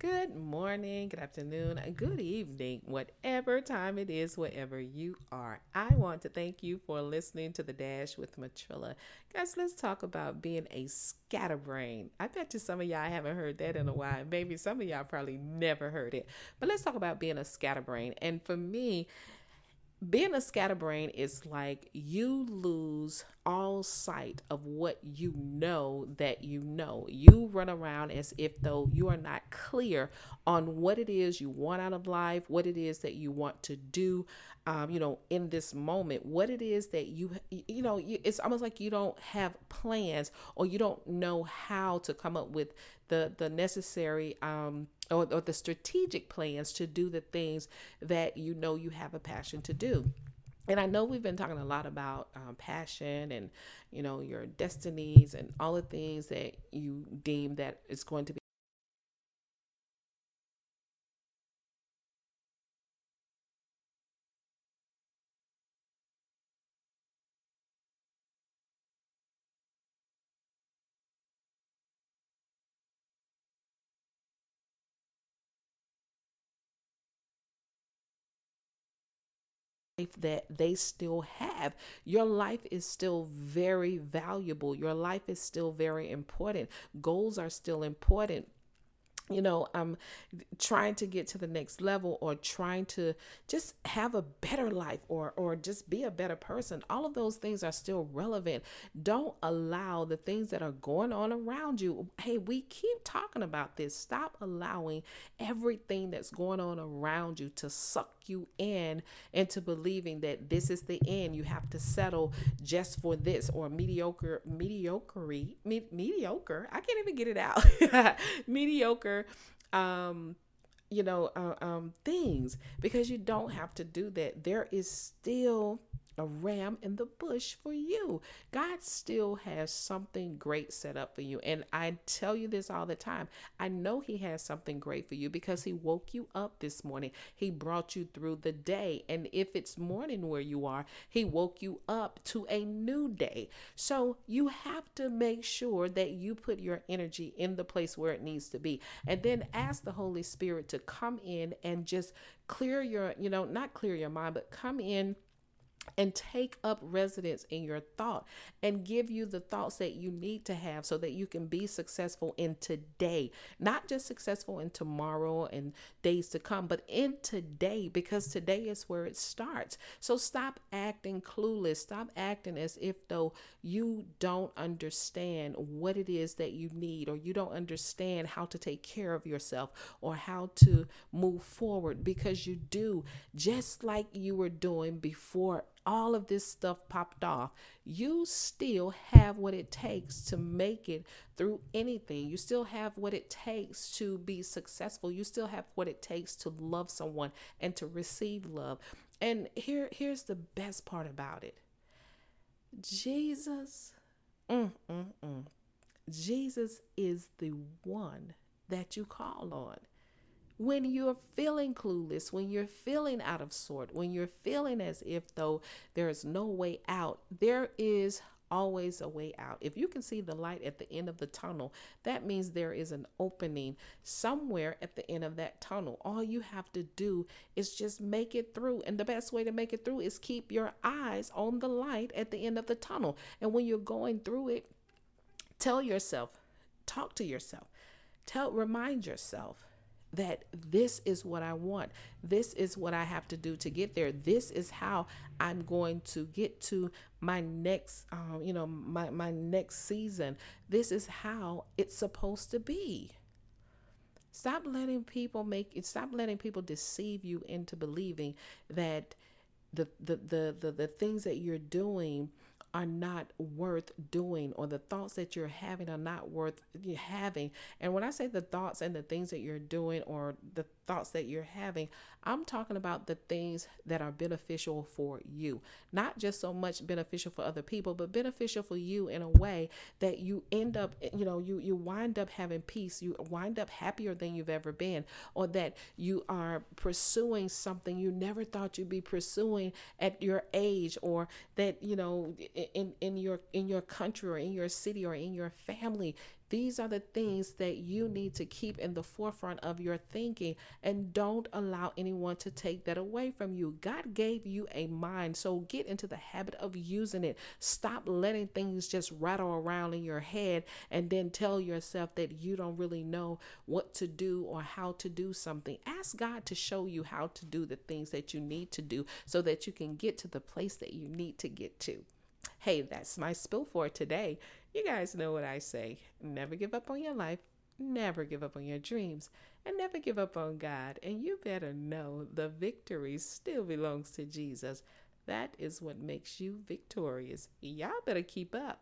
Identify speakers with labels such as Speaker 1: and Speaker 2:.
Speaker 1: Good morning, good afternoon, good evening, whatever time it is, wherever you are. I want to thank you for listening to The Dash with Matrilla. Guys, let's talk about being a scatterbrain. I bet you some of y'all haven't heard that in a while. Maybe some of y'all probably never heard it. But let's talk about being a scatterbrain. And for me, being a scatterbrain is like you lose all sight of what you know that you know. You run around as if though you are not clear on what it is you want out of life, what it is that you want to do, um, you know, in this moment, what it is that you, you know, it's almost like you don't have plans or you don't know how to come up with the the necessary um, or, or the strategic plans to do the things that you know you have a passion to do and I know we've been talking a lot about um, passion and you know your destinies and all the things that you deem that is going to be that they still have. Your life is still very valuable. Your life is still very important. Goals are still important you know i'm trying to get to the next level or trying to just have a better life or or just be a better person. All of those things are still relevant. Don't allow the things that are going on around you. Hey we keep talking about this. Stop allowing everything that's going on around you to suck you in into believing that this is the end. You have to settle just for this or mediocre mediocrity me, mediocre. I can't even get it out. Mediocre um you know uh, um things because you don't have to do that. There is still a ram in the bush for you. God still has something great set up for you. And I tell you this all the time. I know He has something great for you because He woke you up this morning. He brought you through the day. And if it's morning where you are, He woke you up to a new day. So you have to make sure that you put your energy in the place where it needs to be. And then ask the Holy Spirit to come in and just clear your, you know, not clear your mind, but come in and take up residence in your thought and give you the thoughts that you need to have so that you can be successful in today, not just successful in tomorrow and days to come, but in today because today is where it starts. So stop acting clueless, stop acting as if though you don't understand what it is that you need or you don't understand how to take care of yourself or how to move forward because you do, just like you were doing before all of this stuff popped off, you still have what it takes to make it through anything. You still have what it takes to be successful. You still have what it takes to love someone and to receive love. And here here's the best part about it. Jesus mm, mm, mm. Jesus is the one that you call on when you're feeling clueless, when you're feeling out of sort, when you're feeling as if though there is no way out, there is always a way out. If you can see the light at the end of the tunnel, that means there is an opening somewhere at the end of that tunnel. All you have to do is just make it through. And the best way to make it through is keep your eyes on the light at the end of the tunnel. And when you're going through it, tell yourself, talk to yourself, tell remind yourself that this is what I want. This is what I have to do to get there. This is how I'm going to get to my next, um, you know, my, my next season. This is how it's supposed to be. Stop letting people make it, stop letting people deceive you into believing that the, the, the, the, the things that you're doing are not worth doing or the thoughts that you're having are not worth having. And when I say the thoughts and the things that you're doing or the thoughts that you're having, I'm talking about the things that are beneficial for you. Not just so much beneficial for other people, but beneficial for you in a way that you end up, you know, you you wind up having peace, you wind up happier than you've ever been, or that you are pursuing something you never thought you'd be pursuing at your age, or that, you know, in in your in your country or in your city or in your family these are the things that you need to keep in the forefront of your thinking and don't allow anyone to take that away from you. God gave you a mind, so get into the habit of using it. Stop letting things just rattle around in your head and then tell yourself that you don't really know what to do or how to do something. Ask God to show you how to do the things that you need to do so that you can get to the place that you need to get to. Hey, that's my spill for today. You guys know what I say never give up on your life, never give up on your dreams, and never give up on God. And you better know the victory still belongs to Jesus. That is what makes you victorious. Y'all better keep up.